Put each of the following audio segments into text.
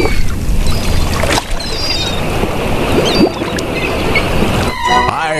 you.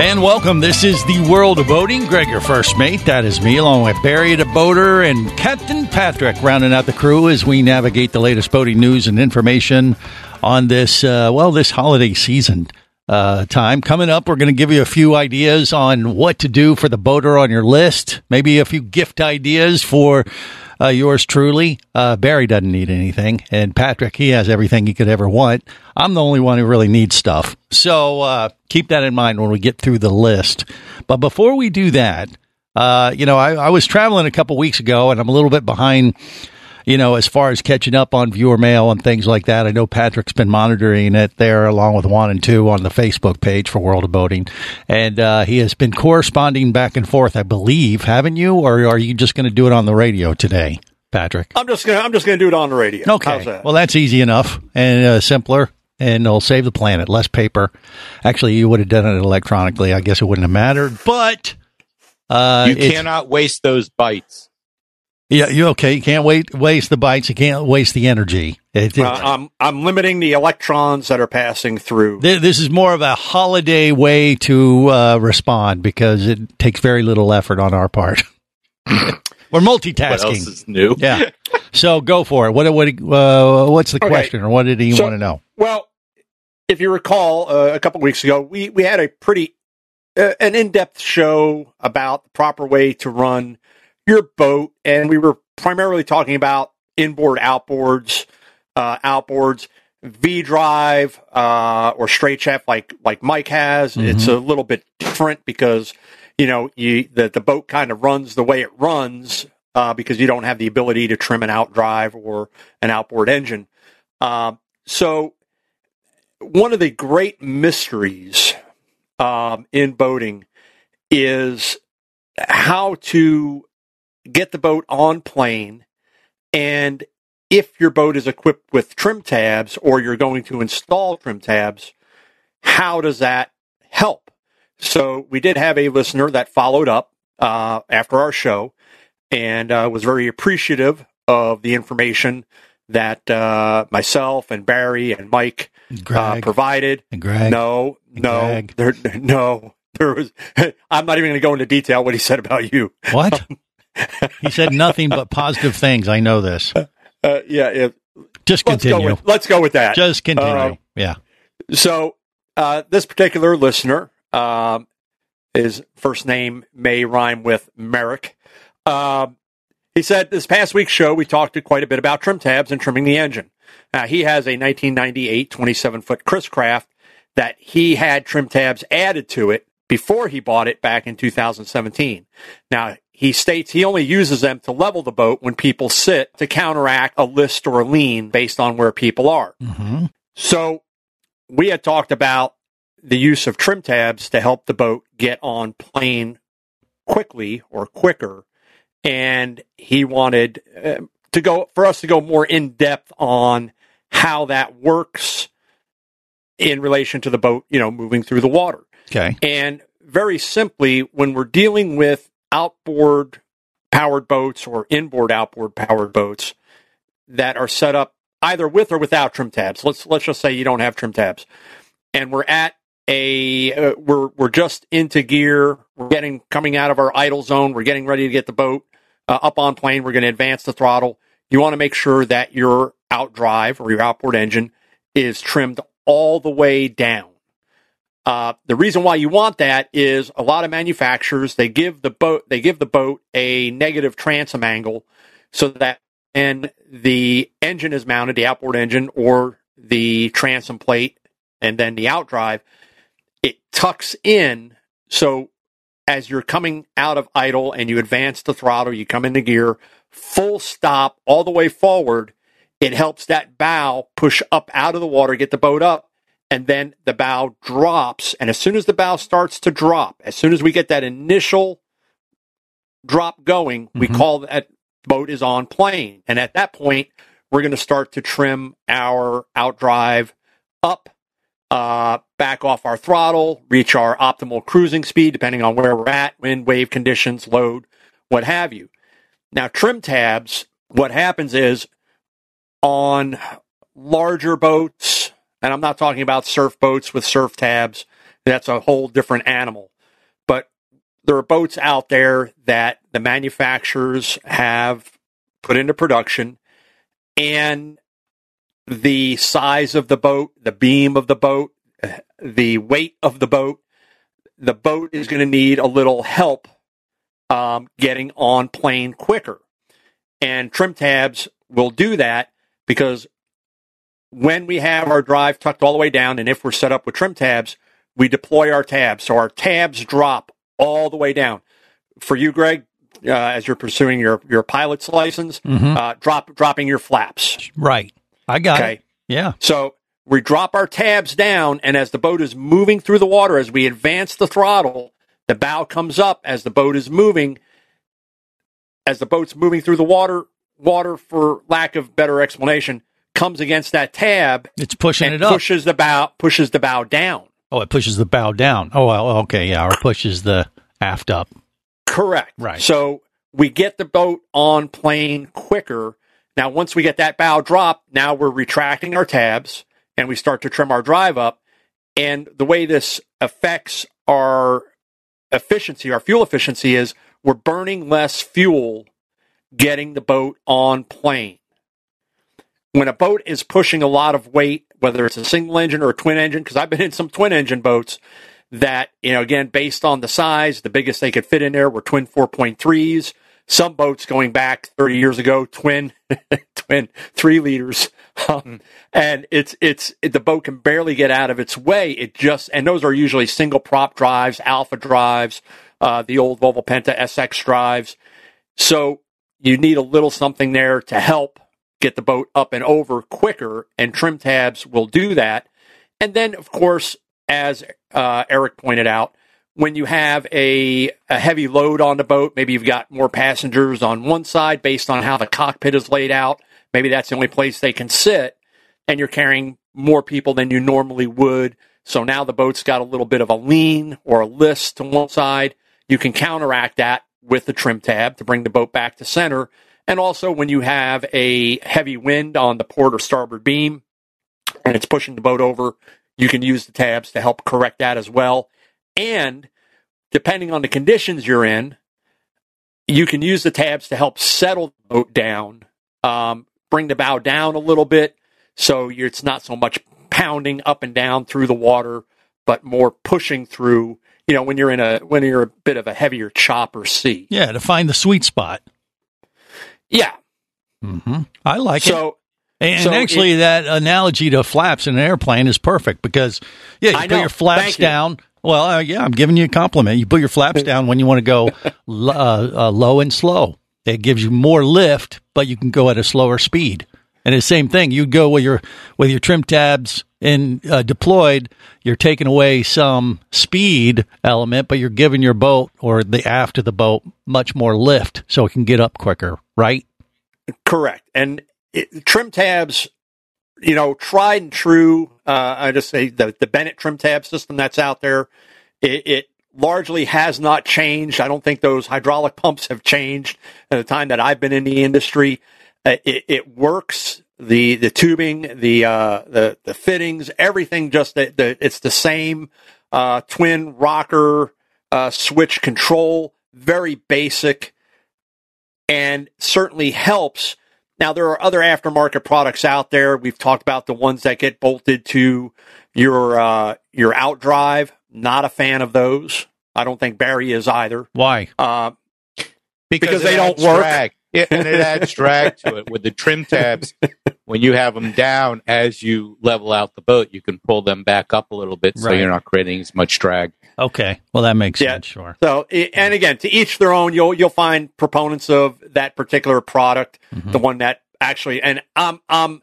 And welcome. This is the world of boating. Greg, your first mate. That is me, along with Barry the boater and Captain Patrick, rounding out the crew as we navigate the latest boating news and information on this, uh, well, this holiday season uh, time. Coming up, we're going to give you a few ideas on what to do for the boater on your list. Maybe a few gift ideas for uh, yours truly. Uh, Barry doesn't need anything, and Patrick, he has everything he could ever want. I'm the only one who really needs stuff. So uh, keep that in mind when we get through the list. But before we do that, uh, you know, I, I was traveling a couple weeks ago, and I'm a little bit behind you know, as far as catching up on viewer mail and things like that. I know Patrick's been monitoring it there along with one and two on the Facebook page for World of Boating. And uh, he has been corresponding back and forth, I believe, haven't you? Or are you just going to do it on the radio today, Patrick? I'm just gonna I'm just gonna do it on the radio. Okay. How's that? Well, that's easy enough and uh, simpler. And it'll save the planet, less paper. Actually, you would have done it electronically. I guess it wouldn't have mattered. But uh, you cannot waste those bytes. Yeah, you okay? You can't wait, waste the bytes. You can't waste the energy. It- Uh, I'm I'm limiting the electrons that are passing through. Th- This is more of a holiday way to uh, respond because it takes very little effort on our part. We're multitasking. What else is new? yeah. So go for it. What what uh, what's the Okay. question, or what did he So- want to know? Well, if you recall, uh, a couple weeks ago, we we had a pretty uh, an in depth show about the proper way to run your boat, and we were primarily talking about inboard, outboards, uh, outboards. V drive uh, or straight shaft like like Mike has. It's a little bit different because you know you the the boat kind of runs the way it runs uh, because you don't have the ability to trim an out drive or an outboard engine. Um, so one of the great mysteries um, in boating is how to get the boat on plane and if your boat is equipped with trim tabs or you're going to install trim tabs, how does that help? So we did have a listener that followed up uh, after our show and uh, was very appreciative of the information that uh, myself and Barry and Mike uh, Greg provided. and Greg. No, no, Greg. there, no. There was. I'm not even going to go into detail what he said about you. What? He said nothing but positive things. I know this. Uh, yeah, yeah. Just Let's go continue. with let's go with that. Just continue. Uh, yeah. So uh, this particular listener, um, his first name may rhyme with Merrick. Um, he said this past week's show we talked quite a bit about trim tabs and trimming the engine. Uh, he has a 1998 27 foot Chris Craft that he had trim tabs added to it before he bought it back in 2017. Now he states he only uses them to level the boat when people sit to counteract a list or a lean based on where people are. hmm So we had talked about the use of trim tabs to help the boat get on plane quickly or quicker, and he wanted uh, to go for us to go more in depth on how that works in relation to the boat, you know, moving through the water. Okay. And very simply, when we're dealing with outboard powered boats or inboard outboard powered boats that are set up either with or without trim tabs, let's let's just say you don't have trim tabs, and we're at a uh, we're we're just into gear, we're getting coming out of our idle zone, we're getting ready to get the boat uh, up on plane, we're going to advance the throttle. You want to make sure that your outdrive or your outboard engine is trimmed all the way down. Uh, the reason why you want that is a lot of manufacturers they give the boat they give the boat a negative transom angle so that and the engine is mounted, the outboard engine or the transom plate, and then the outdrive, it tucks in. So as you're coming out of idle and you advance the throttle, you come into gear, full stop all the way forward, it helps that bow push up out of the water, get the boat up, and then the bow drops. And as soon as the bow starts to drop, as soon as we get that initial drop going, we Mhm. call that boat is on plane. And at that point, we're going to start to trim our outdrive up, uh, back off our throttle, reach our optimal cruising speed, depending on where we're at, wind, wave conditions, load, what have you. Now, trim tabs, what happens is on larger boats, and I'm not talking about surf boats with surf tabs, that's a whole different animal. But there are boats out there that the manufacturers have put into production, and the size of the boat, the beam of the boat, the weight of the boat, the boat is going to need a little help um, getting on plane quicker. And trim tabs will do that because when we have our drive tucked all the way down, and if we're set up with trim tabs, we deploy our tabs. So our tabs drop all the way down. For you, Greg, uh, as you're pursuing your, your pilot's license, Mhm. uh, drop dropping your flaps. Right. I got Okay. it. Yeah. So we drop our tabs down, and as the boat is moving through the water, as we advance the throttle, the bow comes up as the boat is moving. As the boat's moving through the water, water, for lack of better explanation, comes against that tab It's pushing it up. pushes the bow pushes the bow down. oh, it pushes the bow down. Oh, well, okay. Yeah. Or it pushes the aft up. Correct. Right. So we get the boat on plane quicker. Now, once we get that bow drop, now we're retracting our tabs and we start to trim our drive up. And the way this affects our efficiency, our fuel efficiency, is we're burning less fuel getting the boat on plane. When a boat is pushing a lot of weight, whether it's a single engine or a twin engine, because I've been in some twin engine boats that, you know, again, based on the size, the biggest they could fit in there were twin 4.3s. Some boats going back 30 years ago, twin, twin three liters. Um, and it's, it's, it, the boat can barely get out of its way. It just, and those are usually single prop drives, alpha drives, uh, the old Volvo Penta SX drives. So you need a little something there to help get the boat up and over quicker, and trim tabs will do that. And then, of course, as uh, Eric pointed out, when you have a, a heavy load on the boat, maybe you've got more passengers on one side based on how the cockpit is laid out. Maybe that's the only place they can sit, and you're carrying more people than you normally would. So now the boat's got a little bit of a lean or a list to one side. You can counteract that with the trim tab to bring the boat back to center. And also, when you have a heavy wind on the port or starboard beam and it's pushing the boat over, you can use the tabs to help correct that as well. And depending on the conditions you're in, you can use the tabs to help settle the boat down, um, bring the bow down a little bit so it's not so much pounding up and down through the water, but more pushing through. You know, when you're in a when you're a bit of a heavier chop or sea. Yeah. To find the sweet spot. Yeah. hmm I like it. So And So actually, it- that analogy to flaps in an airplane is perfect because, yeah, you I put know. your flaps Thank you. down. Well, uh, yeah, I'm giving you a compliment. You put your flaps down when you want to go uh, uh, low and slow. It gives you more lift, but you can go at a slower speed. And the same thing, you go with your with your trim tabs in uh, deployed. You're taking away some speed element, but you're giving your boat or the aft of the boat much more lift, so it can get up quicker. Right? Correct. And it, trim tabs, you know, tried and true. Uh, I just say the, the Bennett trim tab system that's out there, it, it largely has not changed. I don't think those hydraulic pumps have changed at the time that I've been in the industry. Uh, it, it works. The the tubing, the uh, the the fittings, everything just the, the it's the same uh, twin rocker uh, switch control, very basic and certainly helps. Now, there are other aftermarket products out there. We've talked about the ones that get bolted to your uh, your outdrive. Not a fan of those. I don't think Barry is either. Why? Uh, Because it they don't work. Drag. Yeah, and it adds drag to it with the trim tabs. When you have them down as you level out the boat, you can pull them back up a little bit, so Right. you're not creating as much drag. Okay. Well, that makes Yeah. sense. Sure. so, i- and again, to each their own. You'll you'll find proponents of that particular product, Mm-hmm. the one that actually, and um, um,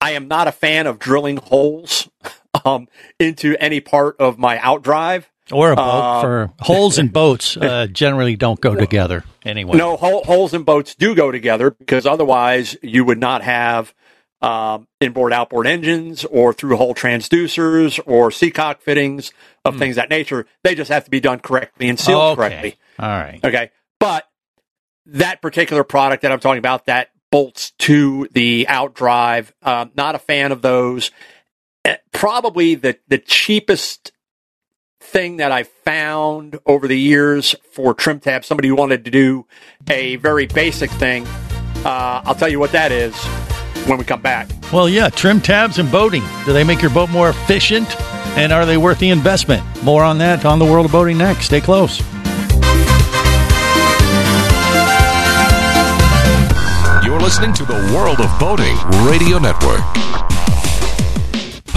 I am not a fan of drilling holes um, into any part of my outdrive. Or a boat Uh, for holes in boats uh, generally don't go together anyway. No, hole, holes in boats do go together because otherwise you would not have um, inboard outboard engines or through hole transducers or seacock fittings of things of that nature. They just have to be done correctly and sealed okay. correctly. All right. Okay. But that particular product that I'm talking about that bolts to the outdrive, um, not a fan of those. Eh, Probably the, the cheapest thing that I found over the years for trim tabs, somebody wanted to do a very basic thing. Uh, I'll tell you what that is when we come back. Well, yeah, trim tabs and boating. Do they make your boat more efficient? And are they worth the investment? More on that on the World of Boating next. Stay close. You're listening to the World of Boating Radio Network.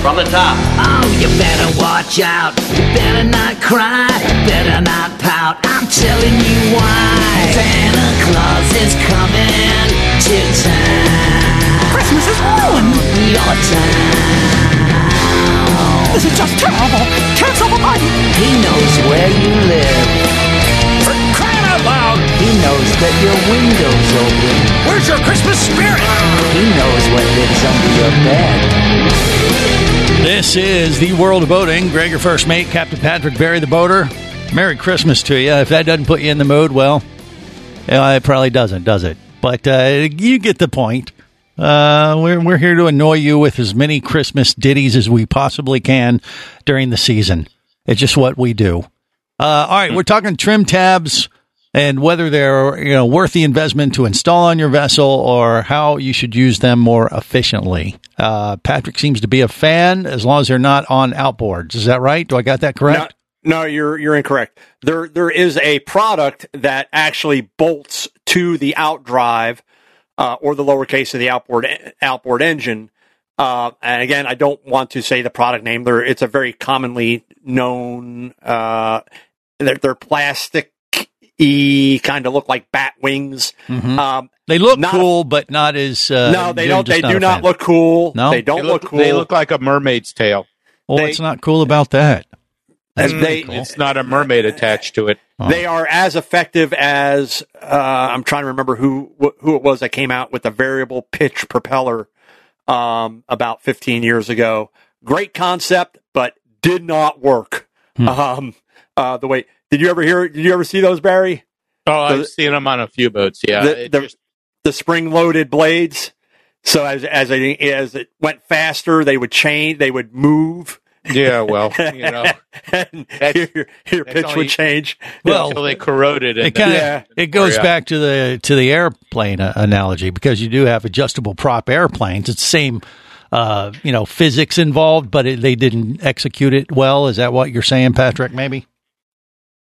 from the top. Oh, you better watch out. You better not cry. Better not pout. I'm telling you why. Santa Claus is coming to town. Christmas is ruined. Your town. This is just terrible. Cancel the party. He knows where you live. For crying out loud. He knows that your window's open. Where's your Christmas spirit? He knows what lives under your bed. This is the world of boating. Greg, your first mate, Captain Patrick Barry, the boater. Merry Christmas to you. If that doesn't put you in the mood, well, it probably doesn't, does it? But uh, you get the point. Uh, we're we're here to annoy you with as many Christmas ditties as we possibly can during the season. It's just what we do. Uh, all right, we're talking trim tabs and whether they're you know worth the investment to install on your vessel or how you should use them more efficiently. Uh, Patrick seems to be a fan as long as they're not on outboards. Is that right? Do I got that correct? No, you're you're incorrect. There there is a product that actually bolts to the outdrive uh, or the lower case of the outboard outboard engine. Uh, and again, I don't want to say the product name. There, it's a very commonly known. Uh, they're, they're plastic E, kind of look like bat wings. Mhm. Um, They look not- cool, but not as. Uh, no, they don't. just They do not look cool. No? they don't They look, look, cool. they look like a mermaid's tail. Well, they- what's not cool about that? That's they- cool. It's not a mermaid attached to it. They are as effective as uh, I'm trying to remember who wh- who it was that came out with a variable pitch propeller um, about 15 years ago. Great concept, but did not work. Hmm. Um, uh, the way did you ever hear? Did you ever see those, Barry? Oh, I've The- seen them on a few boats. Yeah, the, the, just- the spring loaded blades. So as as it, as it went faster, they would change. They would move. yeah. Well, you know, your, your pitch only- would change. Well, until they corroded it. It kind of Yeah. it goes Yeah. back to the to the airplane uh, analogy because you do have adjustable prop airplanes. It's the same, uh, you know, physics involved, but it, they didn't execute it well. Is that what you're saying, Patrick? Maybe.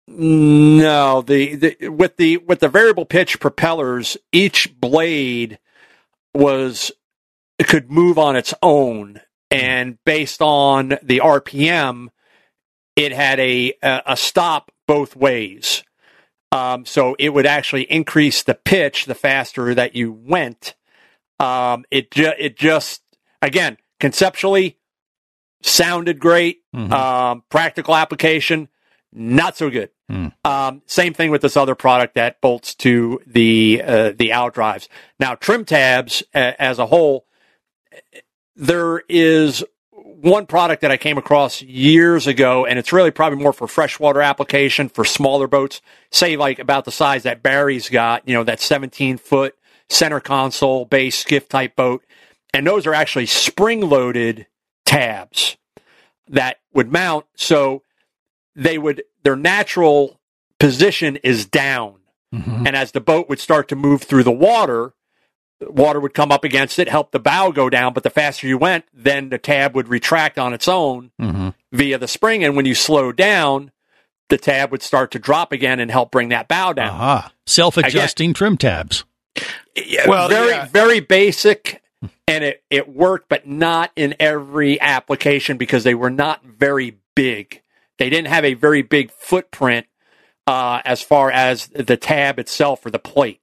No, the, the with the with the variable pitch propellers, each blade was it could move on its own, and based on the RPM, it had a a, a stop both ways. Um, so it would actually increase the pitch the faster that you went. Um, it ju- it just again conceptually sounded great. Mhm. Um, practical application not so good. Hmm. Um, same thing with this other product that bolts to the uh, the outdrives. Now, trim tabs uh, as a whole, there is one product that I came across years ago, and it's really probably more for freshwater application for smaller boats, say like about the size that Barry's got, you know, that 17 foot center console base skiff type boat. And those are actually spring loaded tabs that would mount. So they would, their natural position is down. Mhm. And as the boat would start to move through the water, water would come up against it, help the bow go down. But the faster you went, then the tab would retract on its own Mhm. via the spring. And when you slow down, the tab would start to drop again and help bring that bow down. Aha. Self-adjusting trim tabs. Yeah, Well, very, yeah. very basic. And it, it worked, but not in every application because they were not very big. They didn't have a very big footprint uh, as far as the tab itself or the plate.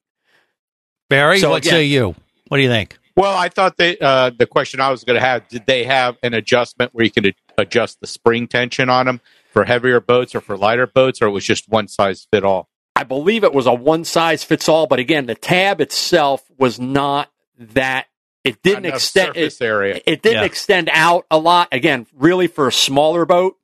Barry, So what again- say you? What do you think? Well, I thought they uh, the question I was going to have: Did they have an adjustment where you could adjust the spring tension on them for heavier boats or for lighter boats, or it was just one size fit all? I believe it was a one size fits all, but again, the tab itself was not that. It didn't Enough extend. surface It, area. it didn't Yeah. extend out a lot. Again, really for a smaller boat.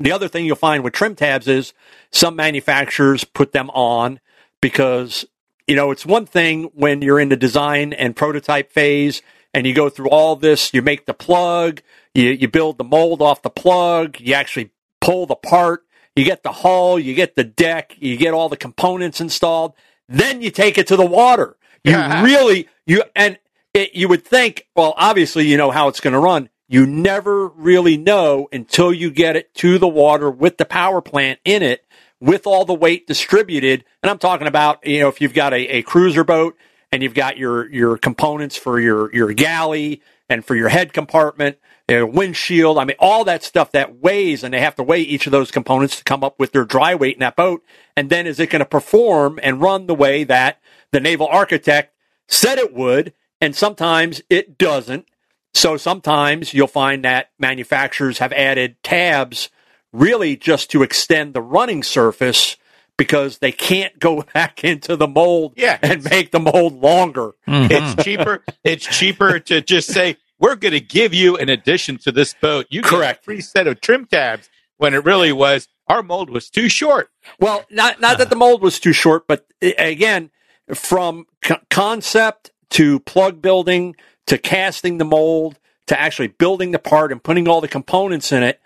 The other thing you'll find with trim tabs is some manufacturers put them on because you know it's one thing when you're in the design and prototype phase and you go through all this. You make the plug, you you build the mold off the plug, you actually pull the part, you get the hull, you get the deck, you get all the components installed. Then you take it to the water. You Yeah. really you and it, you would think, well, obviously you know how it's going to run. You never really know until you get it to the water with the power plant in it, with all the weight distributed. And I'm talking about, you know, if you've got a, a cruiser boat and you've got your your components for your your galley and for your head compartment, your windshield. I mean, all that stuff that weighs, and they have to weigh each of those components to come up with their dry weight in that boat. And then is it going to perform and run the way that the naval architect said it would? And sometimes it doesn't. So sometimes you'll find that manufacturers have added tabs really just to extend the running surface because they can't go back into the mold Yeah, and make the mold longer. It's cheaper. It's cheaper to just say we're going to give you in addition to this boat, you Correct. free set of trim tabs. When it really was our mold was too short. Well, not not that the mold was too short, but uh, again, from co- concept to plug building to casting the mold to actually building the part and putting all the components in it,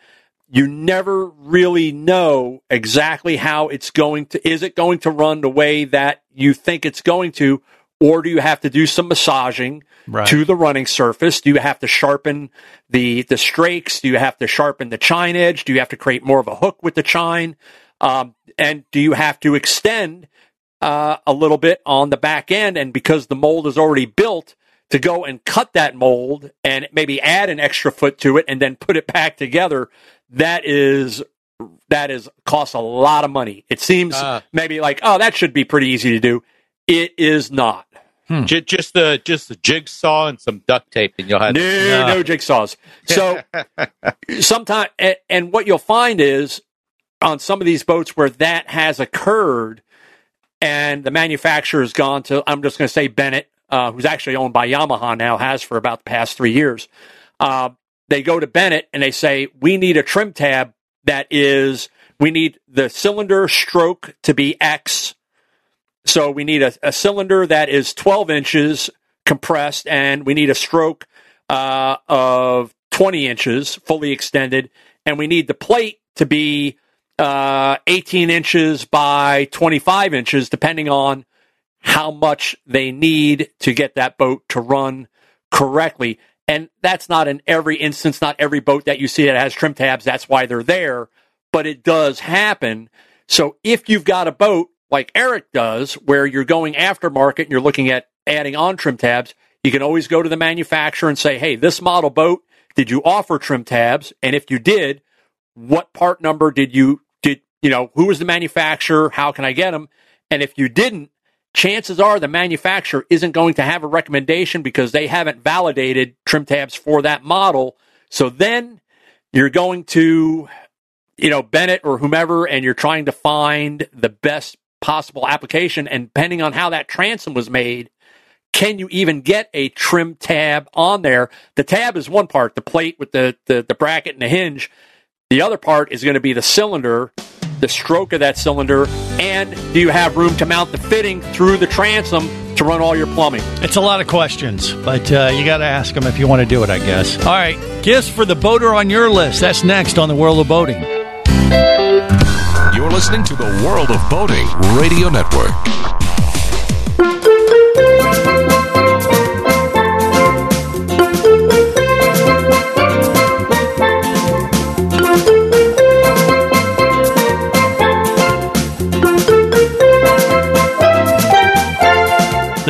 you never really know exactly how it's going to. Is it going to run the way that you think it's going to, or do you have to do some massaging Right. to the running surface? Do you have to sharpen the the strakes? Do you have to sharpen the chine edge? Do you have to create more of a hook with the chine? Um, and do you have to extend uh, a little bit on the back end? And because the mold is already built, to go and cut that mold and maybe add an extra foot to it and then put it back together, that is that is costs a lot of money. It seems Uh. maybe like, oh, that should be pretty easy to do. It is not. Ju- Just the just the jigsaw and some duct tape, and you'll have No, no jigsaws. So sometimes, and, and what you'll find is on some of these boats where that has occurred, and the manufacturer has gone to, I'm just going to say Bennett, uh, who's actually owned by Yamaha now, has for about the past three years. Uh, they go to Bennett and they say, we need a trim tab that is, we need the cylinder stroke to be X. So we need a, a cylinder that is 12 inches compressed, and we need a stroke uh, of 20 inches fully extended, and we need the plate to be uh, 18 inches by 25 inches, depending on how much they need to get that boat to run correctly. And that's not in every instance, not every boat that you see that has trim tabs. That's why they're there, but it does happen. So if you've got a boat like Eric does, where you're going aftermarket and you're looking at adding on trim tabs, you can always go to the manufacturer and say, Hey, this model boat, did you offer trim tabs? And if you did, what part number did you, you know, who was the manufacturer? How can I get them? And if you didn't, chances are the manufacturer isn't going to have a recommendation because they haven't validated trim tabs for that model. So then you're going to, you know, Bennett or whomever, and you're trying to find the best possible application. And depending on how that transom was made, can you even get a trim tab on there? The tab is one part, the plate with the, the, the bracket and the hinge. The other part is going to be the cylinder, the stroke of that cylinder, and do you have room to mount the fitting through the transom to run all your plumbing? It's a lot of questions, but uh, you got to ask them if you want to do it, I guess. All right, gifts for the boater on your list. That's next on the World of Boating. You're listening to the World of Boating Radio Network.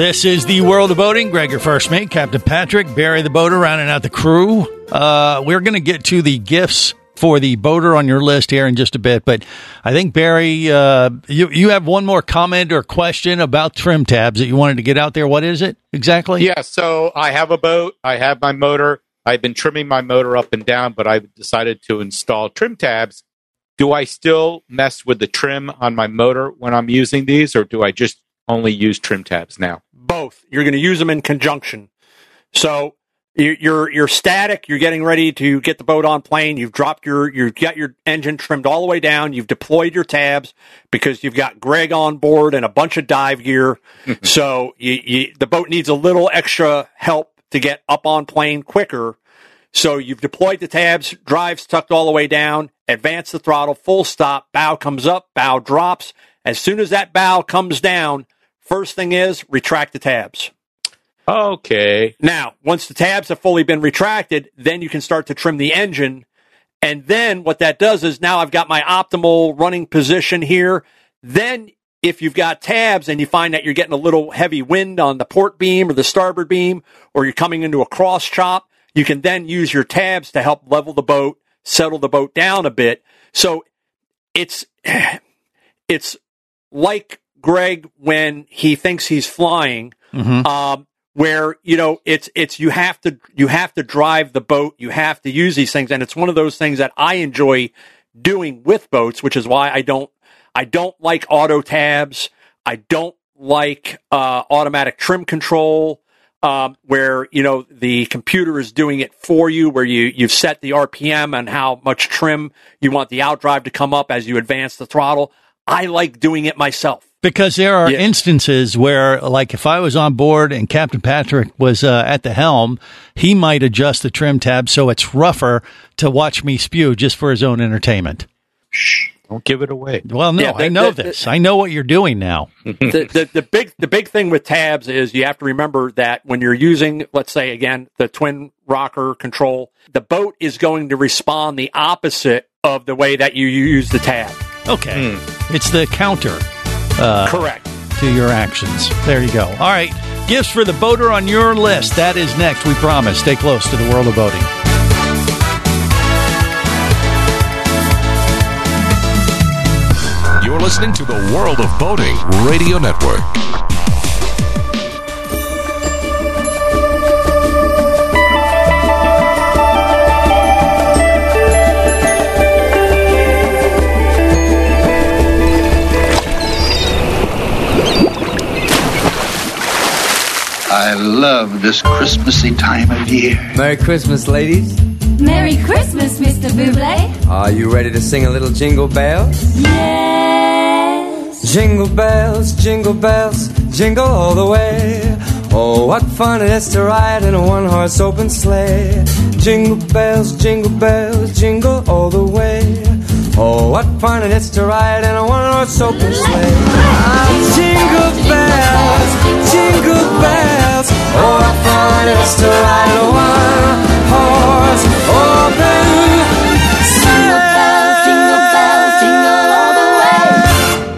This is the World of Boating. Greg, your first mate, Captain Patrick, Barry the boater, rounding out the crew. Uh, we're going to get to the gifts for the boater on your list here in just a bit, but I think Barry, uh, you you have one more comment or question about trim tabs that you wanted to get out there. What is it exactly? Yeah, so I have a boat. I have my motor. I've been trimming my motor up and down, but I've decided to install trim tabs. Do I still mess with the trim on my motor when I'm using these, or do I just only use trim tabs now? Both. You're going to use them in conjunction. So you- you're you're static. You're getting ready to get the boat on plane. You've dropped your you've got your engine trimmed all the way down. You've deployed your tabs because you've got Greg on board and a bunch of dive gear. so you, you, the boat needs a little extra help to get up on plane quicker. So you've deployed the tabs, drives tucked all the way down, advance the throttle, full stop, bow comes up, bow drops. As soon as that bow comes down, first thing is retract the tabs. Okay. Now, once the tabs have fully been retracted, then you can start to trim the engine. And then what that does is now I've got my optimal running position here. Then if you've got tabs and you find that you're getting a little heavy wind on the port beam or the starboard beam, or you're coming into a cross chop, you can then use your tabs to help level the boat, settle the boat down a bit. So it's, it's like Greg when he thinks he's flying, um, where you know it's it's you have to you have to drive the boat, you have to use these things, and it's one of those things that I enjoy doing with boats, which is why I don't I don't like auto tabs, I don't like uh, automatic trim control. Um, where you know the computer is doing it for you, where you you've set the RPM and how much trim you want the outdrive to come up as you advance the throttle. I like doing it myself. Because there are Yeah. instances where, like, if I was on board and Captain Patrick was uh, at the helm, he might adjust the trim tab so it's rougher to watch me spew just for his own entertainment. Shh, Don't give it away. Well, no, Yeah, I know the- this. I know what you're doing now. the, the, the big the big thing with tabs is you have to remember that when you're using, let's say again, the twin rocker control, the boat is going to respond the opposite of the way that you use the tab. Okay. It's the counter uh, Correct. To your actions. There you go. All right. Gifts for the boater on your list. That is next, we promise. Stay close to the world of boating. You're listening to the World of Boating Radio Network. Love this Christmassy time of year. Merry Christmas, ladies. Merry Christmas, Mr. Buble. Are you ready to sing a little jingle bells? Yes. Jingle bells, jingle bells, jingle all the way. Oh, what fun it is to ride in a one horse open sleigh. Jingle bells, jingle bells, jingle all the way. Oh, what fun it is to ride in a one horse open sleigh. Ah, jingle bells, jingle bells. Oh, what fun it is to ride a one horse open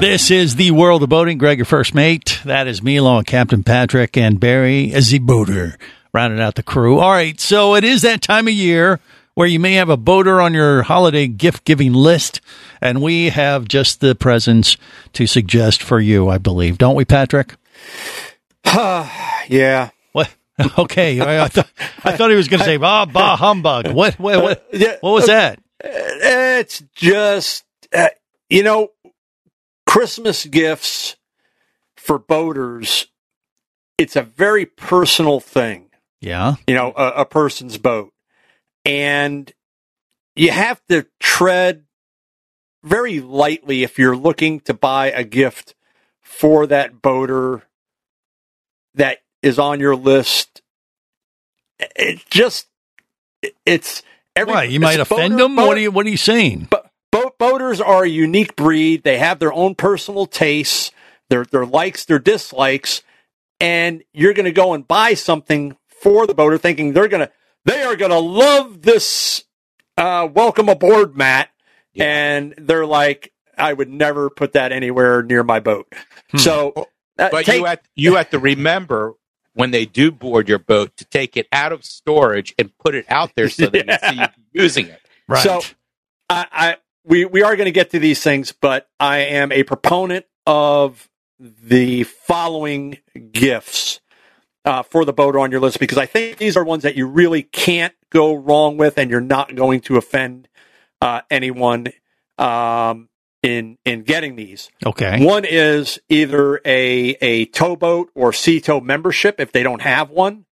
This is the world of boating. Greg, your first mate. That is me, along with Captain Patrick and Barry as the boater, rounding out the crew. All right, so it is that time of year where you may have a boater on your holiday gift giving list, and we have just the presents to suggest for you, I believe, don't we, Patrick? yeah. Okay, I, I, thought I thought he was going to say bah bah humbug. What what what, what was that? It's just, uh, you know, Christmas gifts for boaters, it's a very personal thing, Yeah. you know, a, a person's boat. And you have to tread very lightly if you're looking to buy a gift for that boater that is on your list. It just, it's every. Why you might offend boater- them? What are you What are you saying? boat boaters are a unique breed. They have their own personal tastes, their their likes, their dislikes, and you're going to go and buy something for the boater, thinking they're going to they are going to love this uh, welcome aboard mat, and they're like, I would never put that anywhere near my boat. So, uh, but take- you have you have to remember when they do board your boat to take it out of storage and put it out there so they can see you using it. So I, I we we are going to get to these things, but I am a proponent of the following gifts uh, for the boater on your list because I think these are ones that you really can't go wrong with, and you're not going to offend uh, anyone. Um, in in getting these. Okay. One is either a a towboat or sea tow membership if they don't have one.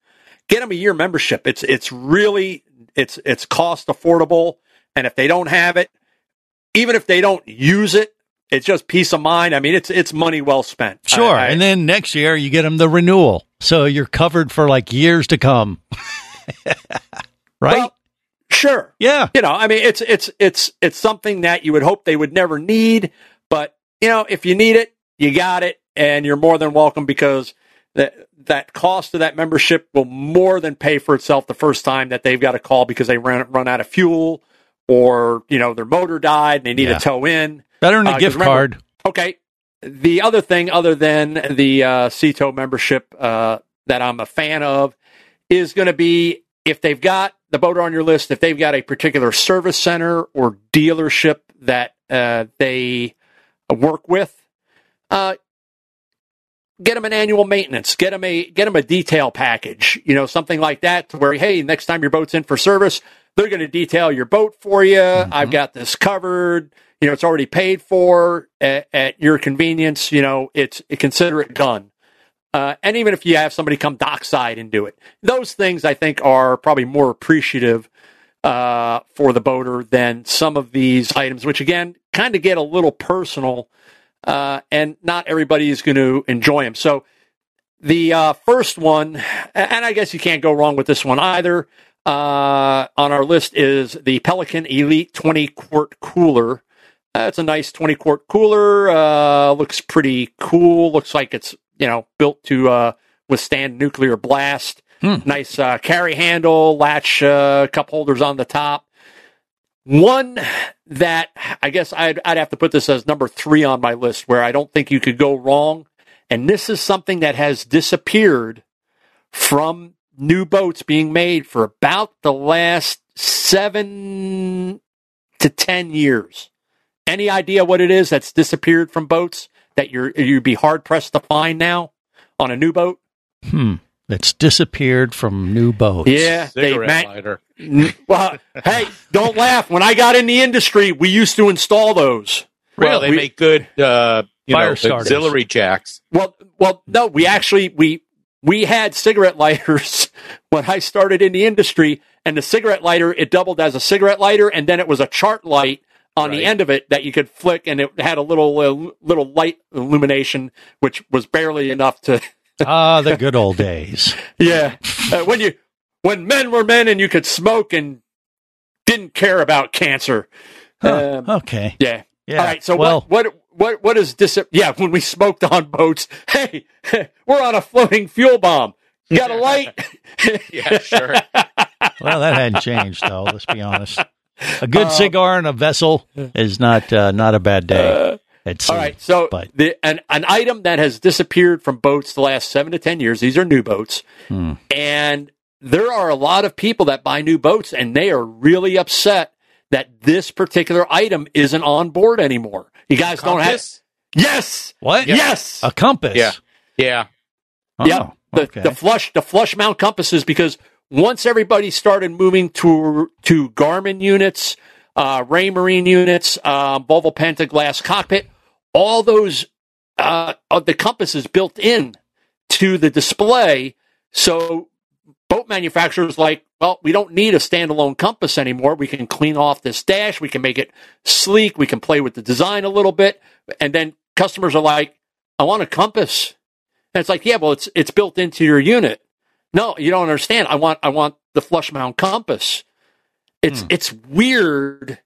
Get them a year membership. It's it's really it's it's cost affordable, and if they don't have it, even if they don't use it, it's just peace of mind. I mean, it's it's money well spent. Sure. I- I- and then next year you get them the renewal. So you're covered for like years to come. right? Well, sure. Yeah. You know, I mean, it's it's it's it's something that you would hope they would never need, but you know, if you need it, you got it, and you're more than welcome because that that cost of that membership will more than pay for itself the first time that they've got to call because they run run out of fuel or you know their motor died and they need Yeah. a tow in. Better than a Uh, gift remember- card. Okay. The other thing, other than the uh, Sea Tow membership uh, that I'm a fan of, is going to be if they've got the boater on your list, if they've got a particular service center or dealership that uh, they work with, uh, get them an annual maintenance, get them a get them a detail package, you know, something like that, to where hey, next time your boat's in for service, they're going to detail your boat for you. I've got this covered. You know, it's already paid for at, at your convenience. You know, it's consider it done. Uh, and even if you have somebody come dockside and do it, those things I think are probably more appreciative uh, for the boater than some of these items, which again kind of get a little personal, uh, and not everybody is going to enjoy them. So the uh, first one, and I guess you can't go wrong with this one either. Uh, on our list is the Pelican Elite 20 quart cooler. That's a nice 20 quart cooler. Uh, looks pretty cool. Looks like it's you know built to uh, withstand nuclear blast. Nice uh, carry handle, latch uh, cup holders on the top. One that I guess I'd, I'd have to put this as number three on my list, where I don't think you could go wrong. And this is something that has disappeared from new boats being made for about the last seven to ten years. Any idea what it is that's disappeared from boats that you're you'd be hard pressed to find now on a new boat? Hmm. That's disappeared from new boats. Yeah, they Cigarette ma- lighter. N- well, hey, don't laugh. When I got in the industry, we used to install those. Well, they we- make good uh, you Fire know, starters. auxiliary jacks. Well, well, no, we actually we we had cigarette lighters when I started in the industry, and the cigarette lighter it doubled as a cigarette lighter, and then it was a chart light on the end of it that you could flick, and it had a little uh, little light illumination, which was barely enough to. ah, the good old days. yeah, uh, when you when men were men and you could smoke and didn't care about cancer. Huh, Um, okay. yeah. Yeah, All right. So well- what what what what is dis? Yeah, when we smoked on boats, hey, we're on a floating fuel bomb. You got a light? Yeah, sure. Well, that hadn't changed though. Let's be honest. A good Um, cigar in a vessel is not uh, not a bad day. at sea. All right. So but the an an item that has disappeared from boats the last seven to ten years. These are new boats, hmm. and there are a lot of people that buy new boats, and they are really upset that this particular item isn't on board anymore. You guys don't have. Compass? Yes. what? Yes. A compass. Yeah. Yeah. Oh, yeah, the, okay. the flush the flush mount compasses because once everybody started moving to to Garmin units, uh, Raymarine units, um, Volvo Penta glass cockpit, all those uh, the compasses built in to the display. So boat manufacturers like, well, we don't need a standalone compass anymore. We can clean off this dash. We can make it sleek. We can play with the design a little bit. And then customers are like, I want a compass. And it's like, yeah, well, it's it's built into your unit. No, you don't understand. I want I want the flush mount compass. It's it's weird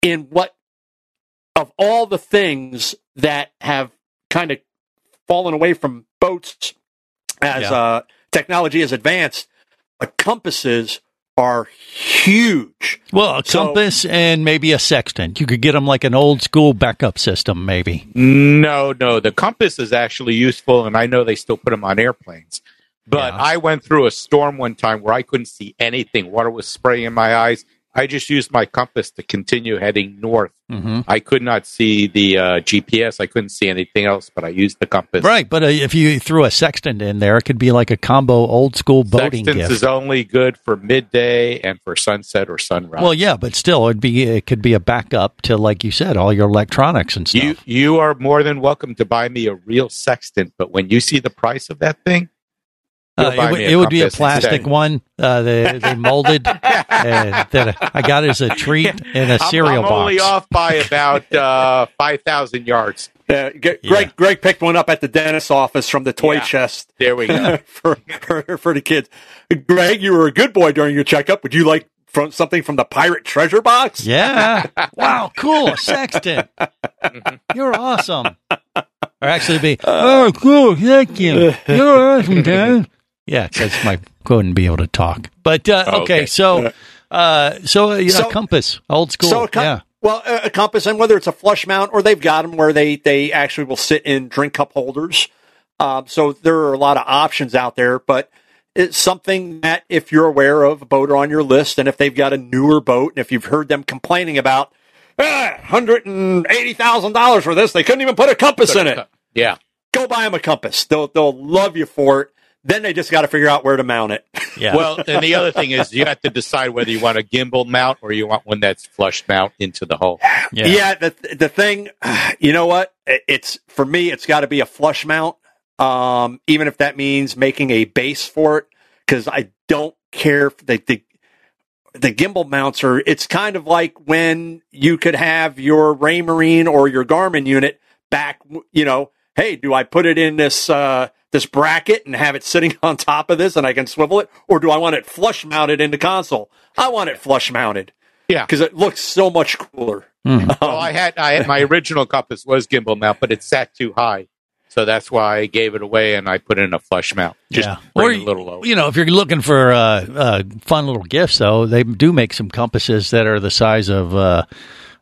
in what of all the things that have kind of fallen away from boats as Yeah. uh, technology has advanced, but compasses are huge. well, a So- compass and maybe a sextant. You could get them like an old school backup system, maybe. No, no. The compass is actually useful, and I know they still put them on airplanes. But Yeah. I went through a storm one time where I couldn't see anything. Water was spraying in my eyes. I just used my compass to continue heading north. Mm-hmm. I could not see the uh, GPS. I couldn't see anything else, but I used the compass. Right, but uh, if you threw a sextant in there, it could be like a combo old school boating Sextants gift. is only good for midday and for sunset or sunrise. Well, yeah, but still, it'd be it could be a backup to, like you said, all your electronics and stuff. You you are more than welcome to buy me a real sextant, but when you see the price of that thing, Uh, it, buy would- it would be a plastic instead. one. Uh, they, they molded uh, that I got as a treat in a I'm- cereal I'm, only box. off by about uh, five thousand yards. Uh, G- Greg Greg picked one up at the dentist's office from the toy Yeah. chest. There we go. for, for for the kids. Greg, you were a good boy during your checkup. Would you like from something from the pirate treasure box? Yeah. wow. Cool. Sexton. You're awesome. Or actually be, oh, cool. Thank you. You're awesome, Dad. Yeah, because my couldn't be able to talk. But uh, Oh, okay, okay. so uh, so, uh, yeah, So- compass, old school. So a com- yeah. Well, a, a compass, and whether it's a flush mount or they've got them where they they actually will sit in drink cup holders. Um, so there are a lot of options out there, but it's something that if you're aware of a boat boater on your list, and if they've got a newer boat, and if you've heard them complaining about ah, hundred and eighty thousand dollars for this, they couldn't even put a compass in it. Yeah. Go buy them a compass. They'll they'll love you for it. Then they just got to figure out where to mount it. Yeah. Well, and the other thing is you have to decide whether you want a gimbal mount or you want one that's flush mount into the hole. Yeah. the the thing, you know what? It's for me. It's got to be a flush mount, um, even if that means making a base for it. Because I don't care. If the, the the gimbal mounts are. It's kind of like when you could have your Raymarine or your Garmin unit back. You know, hey, do I put it in this? Uh, this bracket and have it sitting on top of this and I can swivel it? Or do I want it flush mounted in the console? I want it flush mounted. Yeah. Because it looks so much cooler. well, I had I had my original compass was gimbal mount, but it sat too high, so that's why I gave it away and I put in a flush mount. Just yeah. bring Or, it a little lower. you know, if you're looking for uh, uh, fun little gifts, though, they do make some compasses that are the size of uh,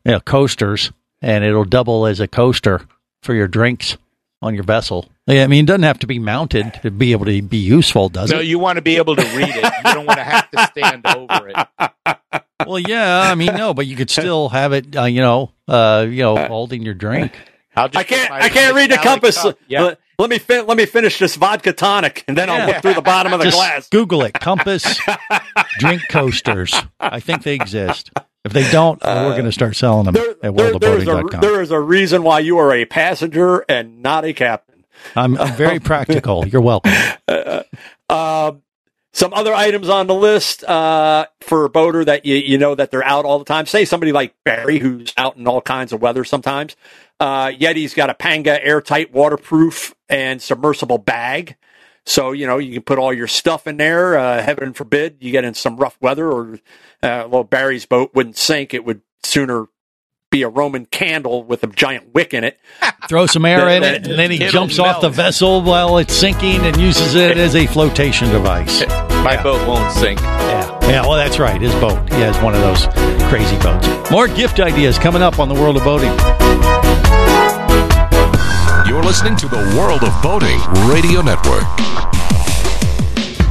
you know, coasters, and it'll double as a coaster for your drinks on your vessel. Yeah, I mean, it doesn't have to be mounted to be able to be useful, does no, it? No, you want to be able to read it. You don't want to have to stand over it. well, yeah, I mean, no, but you could still have it, uh, you know, uh, you know, holding your drink. I can't. I can't read the compass. Let, let me fin- let me finish this vodka tonic, and then I'll look through the bottom of the Just glass. Google it. Compass drink coasters. I think they exist. If they don't, we're going to start selling them at There, there's a, worldofboating.com. there is a reason why you are a passenger and not a captain. I'm, I'm very practical. You're welcome. Um, some other items on the list uh, for a boater that you, you know that they're out all the time. Say somebody like Barry, who's out in all kinds of weather sometimes. Uh, Yeti's got a Panga airtight, waterproof, and submersible bag. So, you know, you can put all your stuff in there. Uh, heaven forbid you get in some rough weather or, uh, well, Barry's boat wouldn't sink. It would sooner be a Roman candle with a giant wick in it. Throw some air in it, and then he It'll jumps off the vessel while it's sinking and uses it as a flotation device. My boat won't sink. Yeah. Yeah, well, that's right. His boat. He has one of those crazy boats. More gift ideas coming up on the world of boating. You're listening to the World of Boating Radio Network.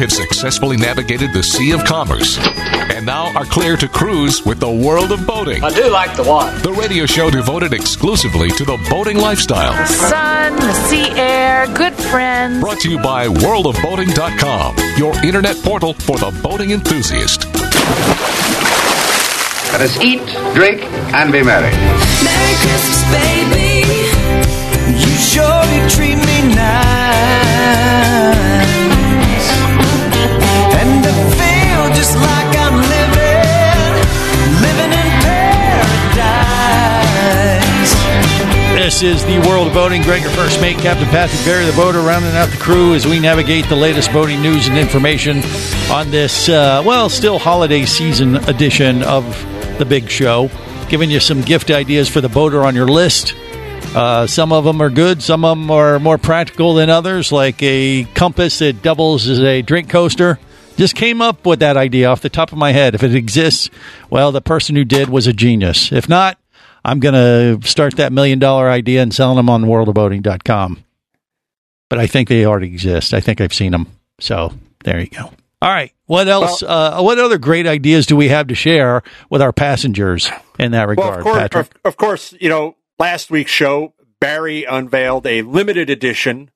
Have successfully navigated the Sea of Commerce and now are clear to cruise with the World of Boating. I do like the water. The radio show devoted exclusively to the boating lifestyle. The sun, the sea air, good friends. Brought to you by worldofboating.com, your internet portal for the boating enthusiast. Let us eat, drink, and be merry. Merry Christmas, baby. You surely treat me nice. This is the World of Boating. Greg, your first mate, Captain Patrick Barry, the boater, rounding out the crew as we navigate the latest boating news and information on this, uh, well, still holiday season edition of the big show. Giving you some gift ideas for the boater on your list. Uh, some of them are good, some of them are more practical than others, like a compass that doubles as a drink coaster. Just came up with that idea off the top of my head. If it exists, well, the person who did was a genius. If not, I'm going to start that million dollar idea and selling them on worldofboating.com. But I think they already exist. I think I've seen them. So there you go. All right. What else? uh, what other great ideas do we have to share with our passengers in that Well, regard, of course, Patrick? of, of course, you know, last week's show, Barry unveiled a limited edition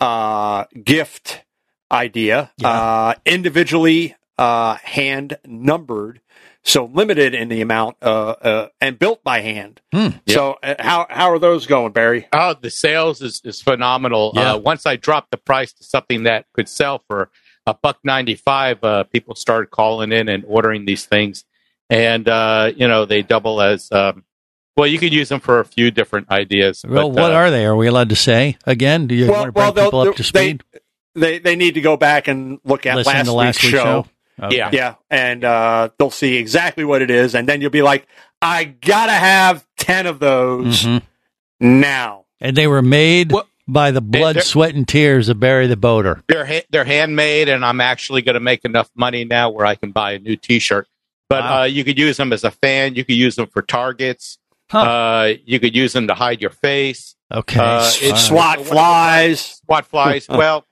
uh, gift idea, uh, individually uh, hand numbered so limited in the amount uh, uh, and built by hand. Hmm. So uh, how how are those going, Barry? Oh, the sales is, is phenomenal. Yeah. Uh, once I dropped the price to something that could sell for a buck ninety five, uh, people started calling in and ordering these things, and uh, you know they double as um, well. You could use them for a few different ideas. Well, but, what uh, are they? Are we allowed to say again? Do you want to bring they'll- people up to speed? They they need to go back and look at Listen last, last week's week's show. show? Okay. Yeah. yeah, and uh, they'll see exactly what it is, and then you'll be like, I gotta have ten of those Mhm. now. And they were made by the blood, they're- sweat, and tears of Barry the Boater. They're ha- they're handmade, and I'm actually going to make enough money now where I can buy a new T-shirt. But Wow. uh, you could use them as a fan. You could use them for targets. Uh, you could use them to hide your face. Okay. Uh, S- it's- SWAT flies, SWAT flies. well,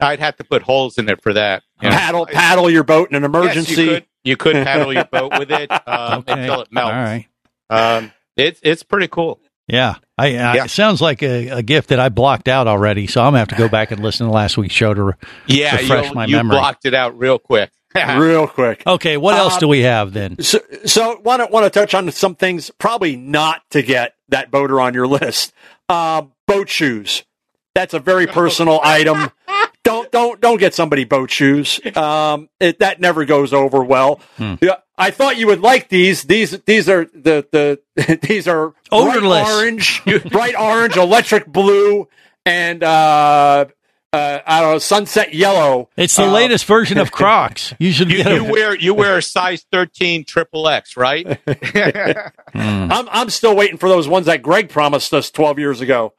I'd have to put holes in it for that. you know. paddle paddle your boat in an Yes, emergency. you could you could paddle your boat with it um, Okay. until it melts. All right. Um, it's it's pretty cool. Yeah. I, I, Yeah. It sounds like a, a gift that I blocked out already, so I'm going to have to go back and listen to last week's show to re- Yeah, refresh my you memory. You blocked it out real quick. Real quick. Okay, what else Uh, do we have then? So, so want to want to touch on some things probably not to get that boater on your list. Uh, boat shoes. That's a very personal item. Don't don't don't get somebody boat shoes. Um, it, that never goes over well. Hmm. Yeah, I thought you would like these. These these are the the these are Odorless. bright orange, bright orange, electric blue, and uh, uh, I don't know sunset yellow. It's the Uh, latest version of Crocs. You should You, you wear you wear a size thirteen triple X, right? Hmm. I'm I'm still waiting for those ones that Greg promised us 12 years ago.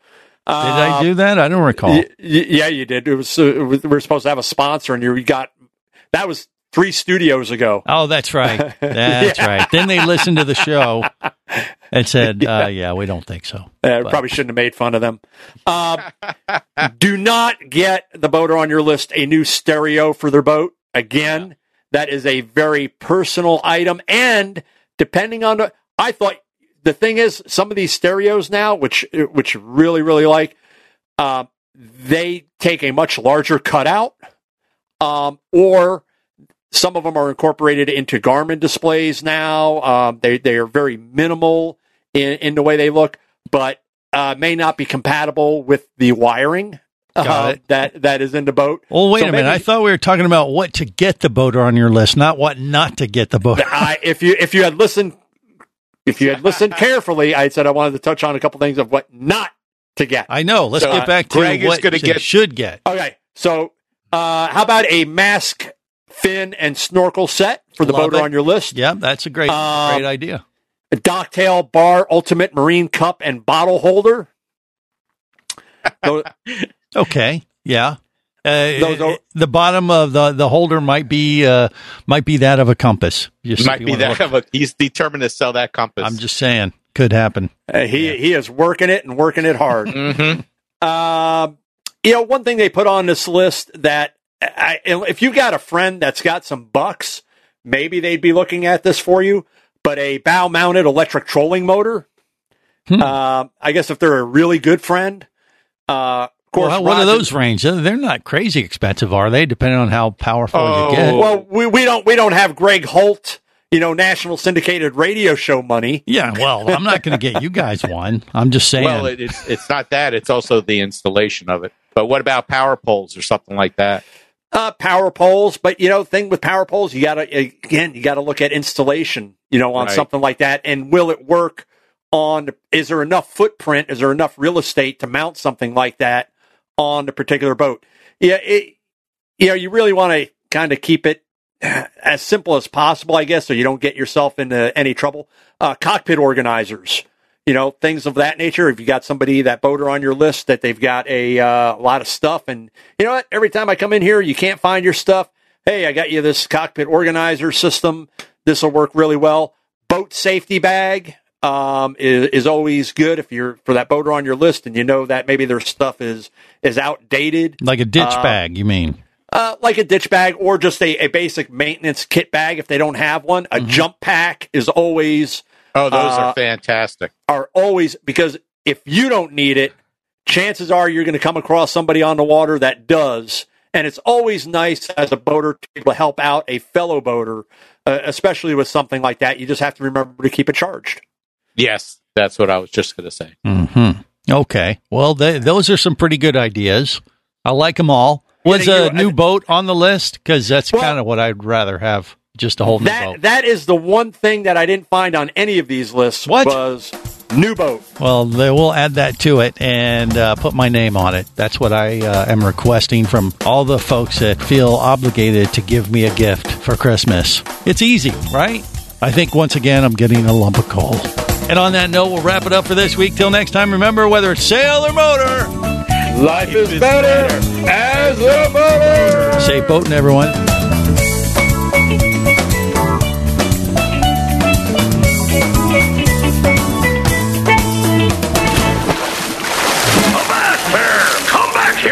Did I do that? I don't recall. Y- y- yeah, you did. It was, uh, it was- we were supposed to have a sponsor, and you got that was three studios ago. Oh, that's right. That's Yeah. right. Then they listened to the show and said, uh, "Yeah, we don't think so." Uh, probably shouldn't have made fun of them. Um, do not get the boater on your list a new stereo for their boat. Again, that is a very personal item, and depending on the, I thought the thing is some of these stereos now, which which really really like, um, they take a much larger cutout, um, or some of them are incorporated into Garmin displays now. Um, they they are very minimal in, in the way they look, but uh, may not be compatible with the wiring uh, that that is in the boat. Well, wait So a minute. maybe- I thought we were talking about what to get the boater on your list, not what not to get the boater. I, if you if you had listened if you had listened carefully, I said I wanted to touch on a couple things of what not to get. I know. Let's So, get uh, back to Greg is what you get- should get. Okay, so uh, how about a mask, fin, and snorkel set for the Love boater it. on your list? Yeah, that's a great, Um, great idea. A Docktail Bar Ultimate Marine Cup and Bottle Holder. Okay, yeah. Uh, Those are- the bottom of the, the holder might be uh, might be that of a compass. Just Might be that of a, he's determined to sell that compass. I'm just saying, could happen. Uh, he he is working it and working it hard. hmm Um, you know, one thing they put on this list that I, if you got a friend that's got some bucks, maybe they'd be looking at this for you. But a bow mounted electric trolling motor, Hmm. uh, I guess if they're a really good friend, uh, of course, Well, what are those range? They're not crazy expensive, are they? Depending on how powerful Oh. you get. Well, we, we don't we don't have Greg Holt, you know, national syndicated radio show money. yeah. Well, I'm not going to get you guys one. I'm just saying. Well, it, it's it's not that. It's also the installation of it. But what about power poles or something like that? uh, power poles. But you know, thing with power poles, you gotta again, you gotta look at installation. You know, on Right. something like that, and will it work? On is there enough footprint? Is there enough real estate to mount something like that on the particular boat? Yeah, it, you know, you really want to kind of keep it as simple as possible, I guess, so you don't get yourself into any trouble. Uh, cockpit organizers, you know, things of that nature. If you got somebody that boater on your list that they've got a uh, lot of stuff, and you know what, every time I come in here, you can't find your stuff. Hey, I got you this cockpit organizer system. This will work really well. Boat safety bag um, is, is always good if you're for that boater on your list, and you know that maybe their stuff is is outdated. like a ditch Uh, bag, you mean? Uh, like a ditch bag or just a, a basic maintenance kit bag if they don't have one. A jump pack is always Oh, those Uh, are fantastic. are always because if you don't need it, chances are you're going to come across somebody on the water that does. And it's always nice as a boater to be able to help out a fellow boater, uh, especially with something like that, you just have to remember to keep it charged. Yes, that's what I was just going to say. Hmm. Okay. Well, they, those are some pretty good ideas. I like them all. Was Yeah, a you- new boat on the list? Because that's kind of what I'd rather have. Just a whole new That boat. that is the one thing that I didn't find on any of these lists What? was new boat. Well, they will add that to it and uh, put my name on it. That's what I uh, am requesting from all the folks that feel obligated to give me a gift for Christmas. It's easy, right? I think once again I'm getting a lump of coal. And on that note, we'll wrap it up for this week. Till next time, remember whether it's sail or motor, life is better as a motor. Safe boating, everyone.